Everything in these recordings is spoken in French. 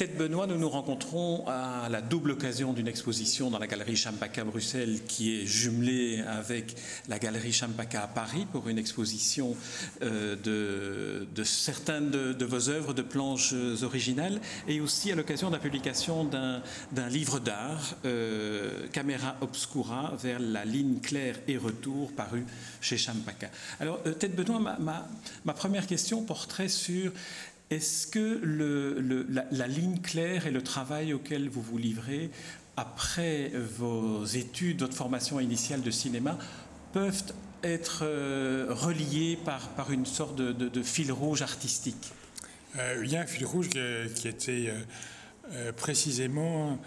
Tête Benoît, nous nous rencontrons à la double occasion d'une exposition dans la galerie Champaka Bruxelles qui est jumelée avec la galerie Champaka à Paris pour une exposition euh, de, de, certaines de, vos œuvres de planches originales et aussi à l'occasion de la publication d'un livre d'art, euh, Camera Obscura, vers la ligne claire et retour, paru chez Champaka. Alors, euh, Tête Benoît, ma, ma, ma première question porterait sur est-ce que la, ligne claire et le travail auquel vous vous livrez après vos études, votre formation initiale de cinéma, peuvent être euh, reliés par, par une sorte de, fil rouge artistique? Euh, Il y a un fil rouge qui, était euh, précisément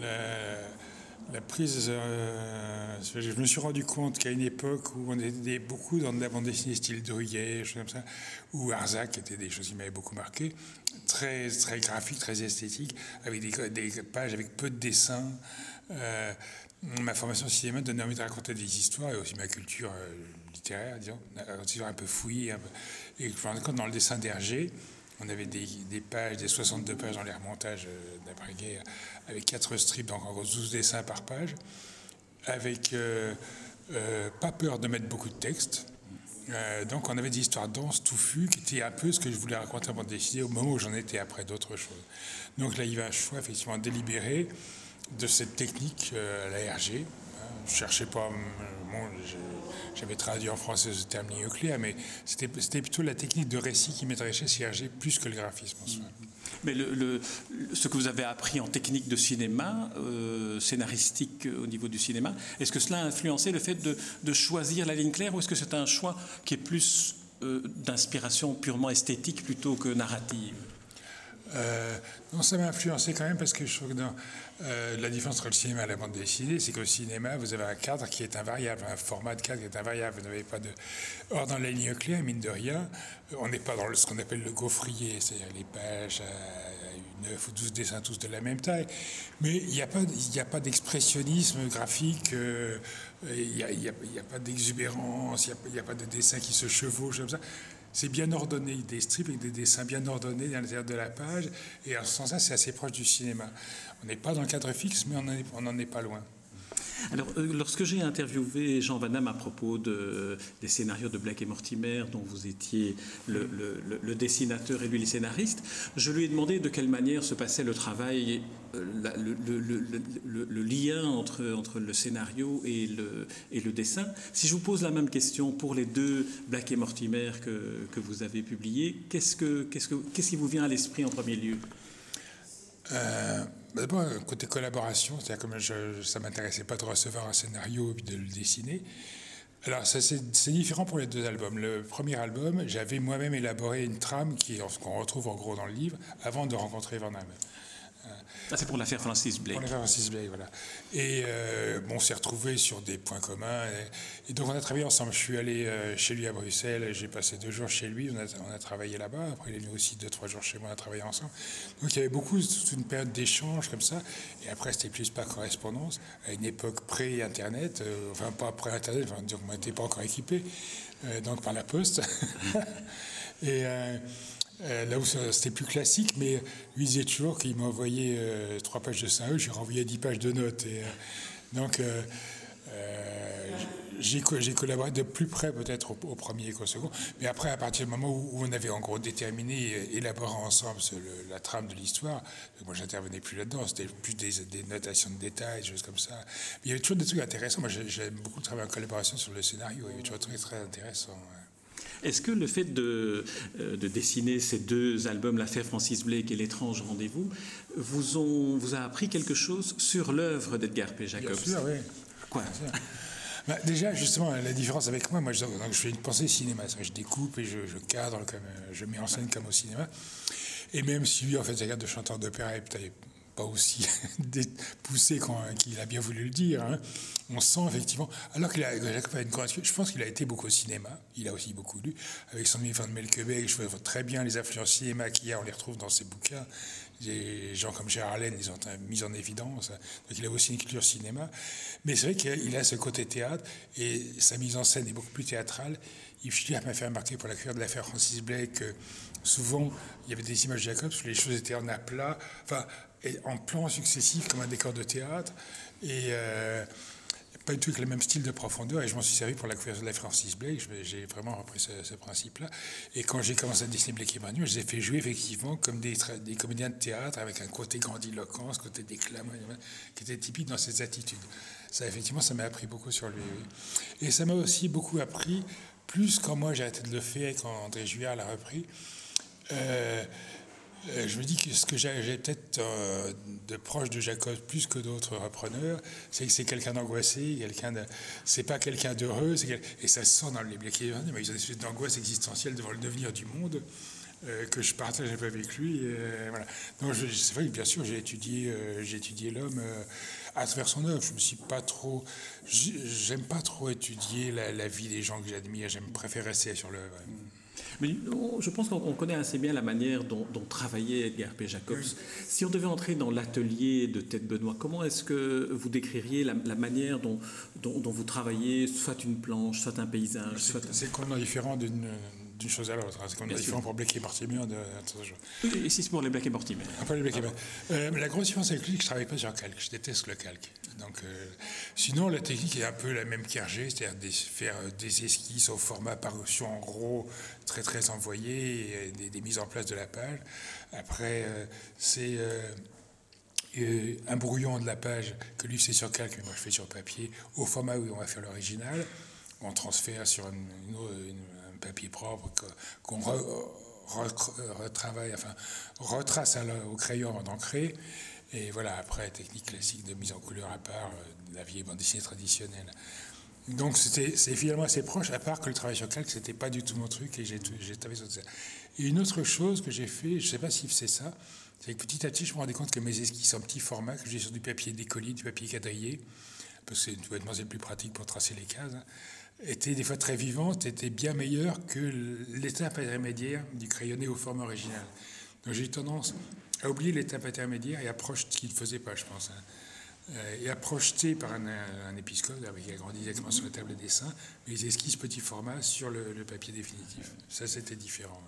la la prise, euh, je me suis rendu compte qu'à une époque où on était beaucoup dans de la bande dessinée style Druyer, choses ou Arzac étaient des choses qui m'avaient beaucoup marqué, très, très graphique, très esthétique, avec des, pages avec peu de dessins. Euh, ma formation cinéma donnait envie de raconter des histoires et aussi ma culture euh, littéraire, disons, un peu fouillée. Et je me rendais compte dans le dessin d'Hergé, on avait des, pages, des 62 pages dans les remontages euh, d'après-guerre, avec 4 strips, donc en gros 12 dessins par page, avec euh, euh, pas peur de mettre beaucoup de texte. donc on avait des histoires denses, touffues, qui étaient un peu ce que je voulais raconter avant de décider au moment où j'en étais après d'autres choses. Donc là, il y avait un choix effectivement délibéré de cette technique à la RG. Je cherchais pas j'avais traduit en français ce terme nucléaire, mais c'était plutôt la technique de récit qui m'intéressait chez plus que le graphisme en soi. Mais ce que vous avez appris en technique de cinéma, euh, scénaristique au niveau du cinéma, est-ce que cela a influencé le fait de, choisir la ligne claire ou est-ce que c'est un choix qui est plus euh, d'inspiration purement esthétique plutôt que narrative? Euh, ça m'a influencé quand même parce que je trouve que dans, euh, la différence entre le cinéma et la bande dessinée, c'est qu'au cinéma, vous avez un cadre qui est invariable, un format de cadre qui est invariable. Vous n'avez pas de. Or, dans la ligne claire, mine de rien, euh, on n'est pas dans ce qu'on appelle le gaufrier, c'est-à-dire les pages à 9 ou 12 dessins tous de la même taille. Mais il n'y a pas, a pas d'expressionnisme graphique, il n'y a, a, pas d'exubérance, il n'y a, pas de dessin qui se chevauche comme ça c'est bien ordonné, des strips avec des dessins bien ordonnés dans l'intérieur de la page, et en ce sens-là, c'est assez proche du cinéma. On n'est pas dans le cadre fixe, mais on n'en est pas loin. Alors, euh, lorsque j'ai interviewé Jean Van Damme à propos de, des scénarios de Black et Mortimer, dont vous étiez le, dessinateur et lui le scénariste, je lui ai demandé de quelle manière se passait le travail, euh, le, lien entre, le scénario et le, dessin. Si je vous pose la même question pour les deux Black et Mortimer que, vous avez publiés, qu'est-ce, que, qu'est-ce, que, qu'est-ce qui vous vient à l'esprit en premier lieu? Euh, D'abord, côté collaboration, c'est-à-dire comme je, ça m'intéressait pas de recevoir un scénario et de le dessiner. Alors, c'est différent pour les deux albums. Le premier album, j'avais moi-même élaboré une trame qu'on retrouve en gros dans le livre avant de rencontrer Van. Ah, c'est pour l'affaire Francis Blake. L'affaire Francis Blake, voilà. Et euh, on s'est retrouvés sur des points communs. Et, donc, on a travaillé ensemble. Je suis allé euh, chez lui à Bruxelles. J'ai passé deux jours chez lui. On a, on travaillé là-bas. Après, il est venu aussi deux, trois jours chez moi. On a travaillé ensemble. Donc, il y avait beaucoup, toute une période d'échange comme ça. Et après, c'était plus par correspondance. À une époque pré-Internet. Euh, enfin, pas pré-Internet. Enfin, dire qu'on n'était pas encore équipé. donc, par la poste. et. Euh, là où c'était plus classique, mais lui disait toujours qu'il m'envoyait euh, trois pages de Saint-Eudes, j'ai renvoyé dix pages de notes. Euh, donc, j'ai collaboré de plus près peut-être au, premier qu'au second. Mais après, à partir du moment où, on avait en gros déterminé, élaboré ensemble la trame de l'histoire, moi j'intervenais plus là-dedans, c'était plus des, notations de détails, des choses comme ça. Mais il y avait toujours des trucs intéressants. Moi j'aime beaucoup travailler en collaboration sur le scénario, il y avait toujours des trucs très intéressants. Est-ce que le fait de, euh, de, dessiner ces deux albums, L'affaire Francis Blake et L'étrange rendez-vous, vous, ont, vous a appris quelque chose sur l'œuvre d'Edgar P. Jacobs Bien sûr, oui. Quoi bah, déjà, justement, la différence avec moi, moi je, je fais une pensée cinéma. Je découpe et je, cadre, comme, euh, je mets en scène comme au cinéma. Et même si lui, en fait, regarde de chanteur d'opéra et peut-être pas aussi poussé qu'il a bien voulu le dire. Hein. On sent effectivement, alors qu'il a, je pense qu'il a été beaucoup au cinéma, il a aussi beaucoup lu, avec son livre de Melquebec, je vois très bien les influences cinéma qu'il y a, on les retrouve dans ses bouquins. des gens comme Gérard Allen, ils ont mis en évidence. Donc il a aussi une culture cinéma. Mais c'est vrai qu'il a ce côté théâtre et sa mise en scène est beaucoup plus théâtrale. Schlier m'a fait remarquer pour la cuillère de l'affaire Francis Blake que souvent il y avait des images de Jacobs les choses étaient en aplat, enfin en plans successifs comme un décor de théâtre. Et. Euh, pas du tout avec le même style de profondeur, et je m'en suis servi pour la couverture de la Francis Blake, j'ai vraiment repris ce, principe-là. Et quand j'ai commencé à dessiner Blake et Manuel, je les ai fait jouer effectivement comme des, des comédiens de théâtre, avec un côté grandiloquent, ce côté d'éclat, qui était typique dans ses attitudes. Ça, effectivement, ça m'a appris beaucoup sur lui. Et ça m'a aussi beaucoup appris, plus quand moi j'ai arrêté de le faire, quand André Juillard l'a repris, euh, je me dis que ce que j'ai peut-être euh, de proche de Jacob plus que d'autres repreneurs, c'est que c'est quelqu'un d'angoissé, quelqu'un c'est pas quelqu'un d'heureux, et ça se sent dans les Black mais il y a une espèce d'angoisse existentielle devant le devenir du monde euh, que je partage un peu avec lui. Donc c'est vrai que bien sûr j'ai étudié, j'ai étudié l'homme à travers son œuvre. Je me suis pas trop, j'aime pas trop étudier la, vie des gens que j'admire. J'aime préférer rester sur l'œuvre. Mais je pense qu'on connaît assez bien la manière dont, travaillait Edgar P. Jacobs. Si on devait entrer dans l'atelier de Tête Benoît, comment est-ce que vous décririez la, manière dont, dont, vous travaillez, soit une planche, soit un paysage C'est complètement différent d'une d'une chose à l'autre. C'est qu'on est différent pour Blake et Mortimer. De, et si c'est pour les Blake et Mortimer ah, les euh, La grosse différence avec lui, c'est que je ne travaille pas sur calque. Je déteste le calque. Donc, euh, sinon, la technique est un peu la même qu'Hergé, c'est-à-dire de faire des esquisses au format parution en gros, très très envoyé, et des, mises en place de la page. Après, euh, c'est un brouillon de la page que lui c'est sur calque, mais moi je fais sur papier, au format où on va faire l'original. On transfère sur une, une papier propre qu'on retravaille, enfin retrace au crayon d'ancrer. Et voilà, après, technique classique de mise en couleur à part, euh, la vieille bande dessinée traditionnelle. Donc c'est finalement assez proche, à part que le travail sur calque, c'était pas du tout mon truc et j'ai travaillé sur ça. Et une autre chose que j'ai fait, je sais pas si c'est ça, c'est que petit à petit, je me rendais compte que mes esquisses en petit format, que j'ai sur du papier décollé, du papier quadrillé, parce que c'est c'est plus pratique pour tracer les cases, hein, était des fois très vivante, était bien meilleure que l'étape intermédiaire du crayonné au forme original. Donc j'ai eu tendance à oublier l'étape intermédiaire et à projeter, ce qu'il ne faisait pas, je pense, hein. euh, et à projeter par un, un épiscope, qui a grandi exactement sur la table de dessin, les esquisses petit format sur le, papier définitif. Ça, c'était différent.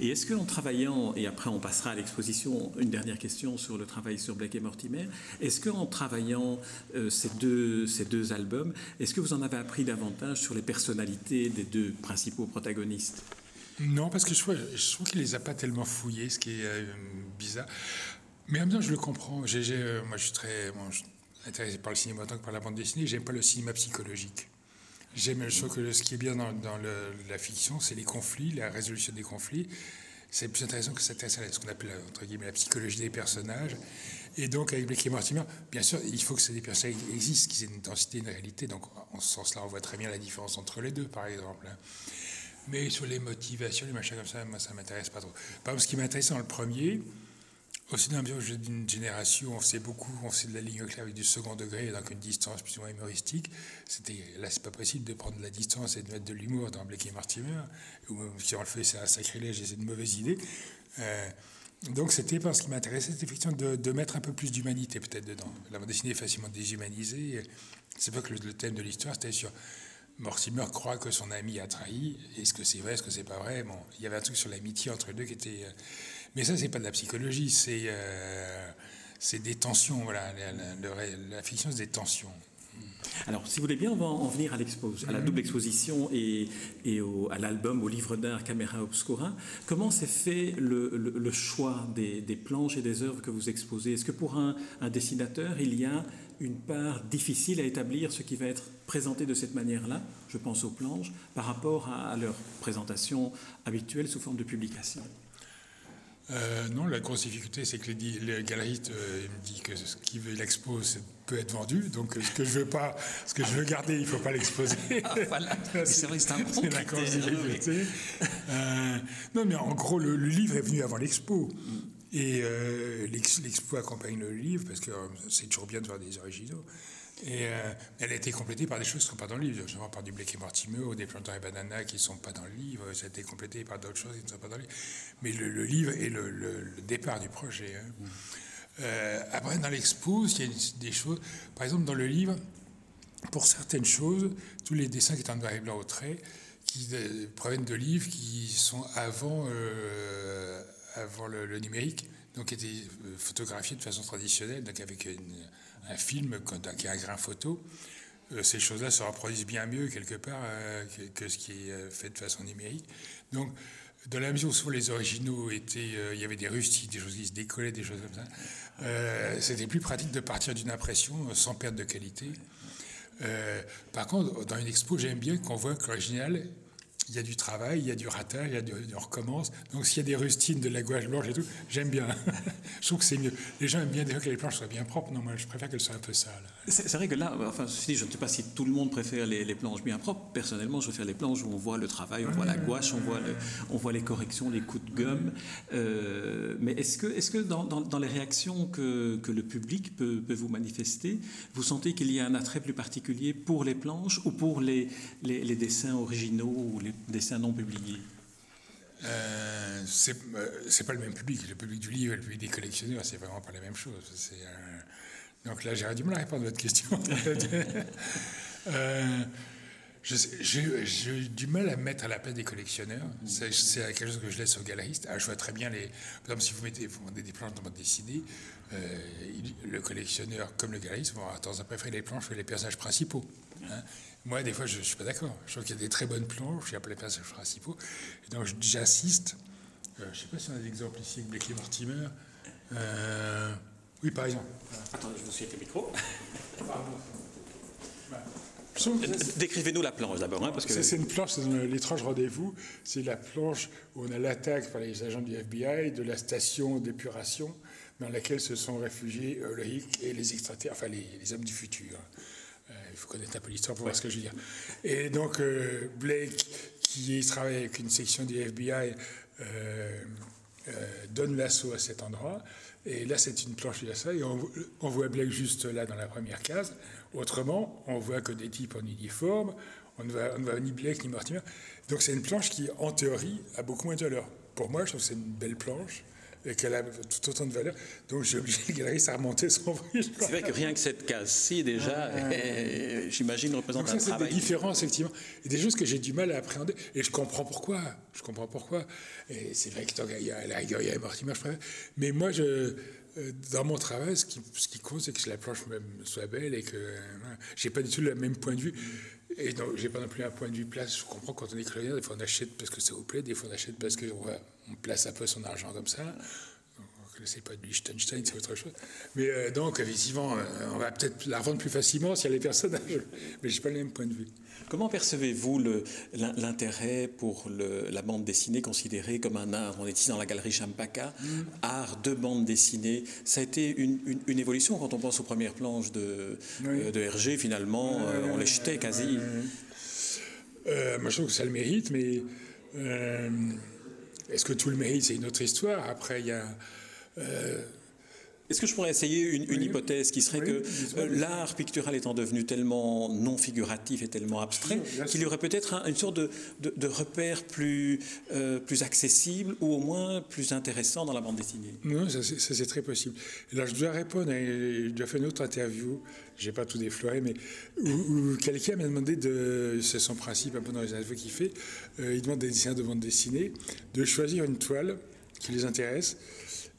Et est-ce qu'en travaillant, et après on passera à l'exposition, une dernière question sur le travail sur Blake et Mortimer, est-ce qu'en travaillant euh, ces, deux, ces deux albums, est-ce que vous en avez appris davantage sur les personnalités des deux principaux protagonistes? Non, parce que je trouve, je trouve qu'il les a pas tellement fouillés, ce qui est euh, bizarre. Mais en même temps, je le comprends. Euh, moi, je suis très intéressé par le cinéma autant que par la bande dessinée. J'aime pas le cinéma psychologique. J'aime, je trouve que ce qui est bien dans, la fiction, c'est les conflits, la résolution des conflits. C'est plus intéressant que s'intéresser à ce qu'on appelle entre guillemets la psychologie des personnages. Et donc avec Blake et Mortimer, bien sûr, il faut que ces personnages existent, qu'ils aient une densité, une réalité. Donc en ce sens-là, on voit très bien la différence entre les deux, par exemple. Mais sur les motivations, les machins comme ça, moi, ça m'intéresse pas trop. Par exemple, ce qui m'intéresse dans le premier, aussi dans la d'une génération, on faisait beaucoup, on faisait de la ligne claire avec du second degré, donc une distance plus ou moins humoristique. C'était, là, c'est pas possible de prendre de la distance et de mettre de l'humour dans Blake et Mortimer. Ou si on le fait, c'est un sacrilège et c'est une mauvaise idée. Euh, donc c'était parce qui m'intéressait, c'était effectivement de, mettre un peu plus d'humanité peut-être dedans. La bande dessinée est facilement déshumanisée. C'est pas que le, thème de l'histoire, c'était sur Mortimer croit que son ami a trahi. Est-ce que c'est vrai, est-ce que c'est pas vrai? Bon, il y avait un truc sur l'amitié entre deux qui était euh, mais ça, c'est pas de la psychologie, c'est euh, des tensions. Voilà, la, fiction, c'est des tensions. Alors, si vous voulez bien, on va en venir à, à la double exposition et, et à l'album, au livre d'art Camera Obscura. Comment s'est fait le, choix des, planches et des œuvres que vous exposez? Est-ce que pour un, dessinateur, il y a une part difficile à établir ce qui va être présenté de cette manière-là, je pense aux planches, par rapport à leur présentation habituelle sous forme de publication euh, non, la grosse difficulté, c'est que les galeristes euh, me disent que ce qu'ils veulent l'exposer peut être vendu. Donc, ce que je veux pas, ce que je veux garder, il ne faut pas l'exposer. Ah, voilà. c'est vrai, c'est un bon la grosse difficulté. Euh, non, mais en gros, le, livre est venu avant l'expo. Et l'expo accompagne le livre parce que c'est toujours bien de voir des originaux. Et euh, elle a été complétée par des choses qui ne sont pas dans le livre, notamment par du Blake et Mortimer ou des planteurs et bananas qui ne sont pas dans le livre. Ça a été complété par d'autres choses qui ne sont pas dans le livre. Mais le, livre est le, départ du projet. Hein. Mm. Euh, après, dans l'expo, il y a des choses. Par exemple, dans le livre, pour certaines choses, tous les dessins qui sont en noir et blanc au trait, qui euh, proviennent de livres qui sont avant, avant le, numérique, donc qui étaient photographiés de façon traditionnelle, donc avec une un film qui a un grain photo, euh, ces choses-là se reproduisent bien mieux quelque part euh, que, ce qui est euh, fait de façon numérique. Donc, dans la mesure où les originaux étaient, il y avait des rustiques, des choses qui se décollaient, des choses comme ça, c'était plus pratique de partir d'une impression sans perte de qualité. par contre, dans une expo, j'aime bien qu'on voit que l'original il y a du travail, il y a du ratage, il y a du, on recommence. Donc s'il y a des rustines, de la gouache blanche et tout, j'aime bien. je trouve que c'est mieux. Les gens aiment bien dire que les planches soient bien propres. Non, moi je préfère qu'elles soient un peu sales. C'est vrai que là, enfin, je ne sais pas si tout le monde préfère les, planches bien propres. Personnellement, je préfère les planches où on voit le travail, on voit la gouache, on voit, on voit les corrections, les coups de gomme. Euh, mais est-ce que, est -ce que dans, dans, les réactions que, que, le public peut, peut vous manifester, vous sentez qu'il y a un attrait plus particulier pour les planches ou pour les, les, les dessins originaux ou les dessins non publiés euh, euh, c'est pas le même public. Le public du livre et le public des collectionneurs, c'est vraiment pas la même chose. Euh, donc là, j'aurais du mal à répondre à votre question. euh, j'ai du mal à mettre à la place des collectionneurs. C'est quelque chose que je laisse aux galeristes. Ah, je vois très bien les. Par exemple, si vous mettez, vous des planches dans votre dessinée, le collectionneur comme le galeriste vont tendance à préférer les planches que les personnages principaux. Hein. Moi, des fois, je ne suis pas d'accord. Je trouve qu'il y a des très bonnes planches, il y a plein de personnages principaux. Et donc, j'insiste. Euh, je ne sais pas si on a des exemples ici avec Blakely Mortimer. Euh, oui, par exemple. Attendez, je vous suis le micro. Décrivez-nous la planche d'abord. Hein, que... C'est une planche, c'est l'étrange rendez-vous. C'est la planche où on a l'attaque par les agents du FBI de la station d'épuration dans laquelle se sont réfugiés Ulrich et les extraterrestres, enfin les, les hommes du futur. Euh, il faut connaître un peu l'histoire pour voir ce que je veux dire. Et donc, euh, Blake, qui travaille avec une section du FBI, euh, donne l'assaut à cet endroit. Et là, c'est une planche d'assaut. Et on, voit Blake juste là dans la première case. Autrement, on voit que des types en uniforme. On ne voit, on ne voit ni Blake ni Mortimer. Donc, c'est une planche qui, en théorie, a beaucoup moins de valeur. Pour moi, je trouve que c'est une belle planche et qu'elle a tout autant de valeur. Donc j'ai obligé le galeriste à remonter son prix. C'est vrai que rien que cette case-ci, déjà, j'imagine, représente Donc ça, un travail. des différences, effectivement. Et des choses que j'ai du mal à appréhender. Et je comprends pourquoi. Je comprends pourquoi. Et c'est vrai qu'il y a la rigueur, il y a Mortimer, je préfère. Mais moi, je, euh, dans mon travail, ce qui, ce qui compte, c'est que la planche soit belle et que je j'ai pas du tout le même point de vue. Et donc, j'ai pas non plus un point de vue place. Je comprends quand on est créateur, des fois on achète parce que ça vous plaît, des fois on achète parce qu'on on place un peu son argent comme ça. C'est pas du Liechtenstein, c'est autre chose. Mais euh, donc, effectivement, euh, on va peut-être la revendre plus facilement s'il y a les personnages. Mais j'ai pas le même point de vue. Comment percevez-vous l'intérêt pour le, la bande dessinée considérée comme un art? On est ici dans la galerie Champaka, mm. art de bande dessinée. Ça a été une, une, évolution quand on pense aux premières planches de, euh, de Hergé, finalement, on les jetait quasi. moi, je trouve que ça le mérite, mais est-ce que tout le mérite C'est une autre histoire? Après, il y a euh, est-ce que je pourrais essayer une, hypothèse qui serait que euh, l'art pictural étant devenu tellement non figuratif et tellement abstrait, qu'il y aurait peut-être une sorte de, de, repère plus, euh, plus accessible ou au moins plus intéressant dans la bande dessinée? Non, ça c'est très possible. là, je dois répondre, je dois faire une autre interview, je n'ai pas tout défloré, mais où, quelqu'un m'a demandé, de, c'est son principe un peu dans les interviews qu'il fait, il demande des dessins de bande dessinée, de choisir une toile qui les intéresse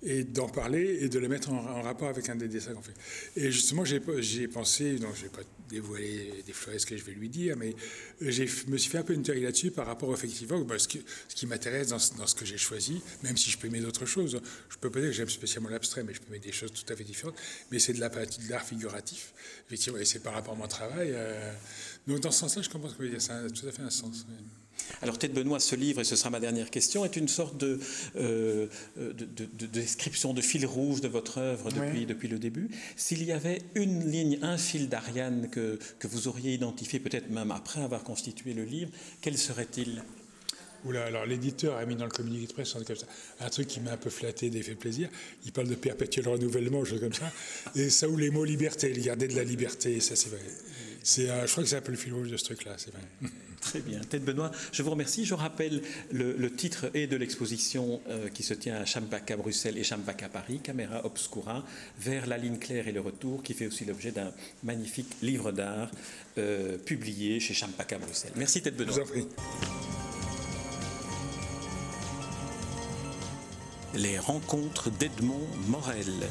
et d'en parler et de le mettre en, rapport avec un des dessins qu'on fait. Et justement, j'ai pensé, donc je ne vais pas dévoiler des fleurs ce que je vais lui dire, mais je me suis fait un peu une théorie là-dessus par rapport effectivement à ce, ce qui m'intéresse dans, ce que j'ai choisi, même si je peux aimer d'autres choses. Je peux pas dire que j'aime spécialement l'abstrait, mais je peux aimer des choses tout à fait différentes. Mais c'est de la de l'art figuratif, effectivement, et c'est par rapport à mon travail. Euh. donc dans ce sens-là, je comprends que ça a tout à fait un sens. Alors Tête Benoît, ce livre, et ce sera ma dernière question, est une sorte de, euh, de, description de fil rouge de votre œuvre depuis, depuis le début. S'il y avait une ligne, un fil d'Ariane que, que vous auriez identifié peut-être même après avoir constitué le livre, quel serait-il? Oula, alors l'éditeur a mis dans le communiqué de presse comme ça, un truc qui m'a un peu flatté, des fait plaisir. Il parle de perpétuel renouvellement, choses comme ça. Et ça ou les mots liberté, il garder de la liberté, ça c'est vrai. C'est, je crois que c'est un peu le fil rouge de ce truc-là, c'est vrai. Très bien. Tête Benoît, je vous remercie. Je rappelle le, titre et de l'exposition euh, qui se tient à Champac à Bruxelles et Champac à Paris, Caméra Obscura, vers la ligne claire et le retour, qui fait aussi l'objet d'un magnifique livre d'art euh, publié chez Champac à Bruxelles. Merci Tête Benoît. Je vous en prie. Les rencontres d'Edmond Morel.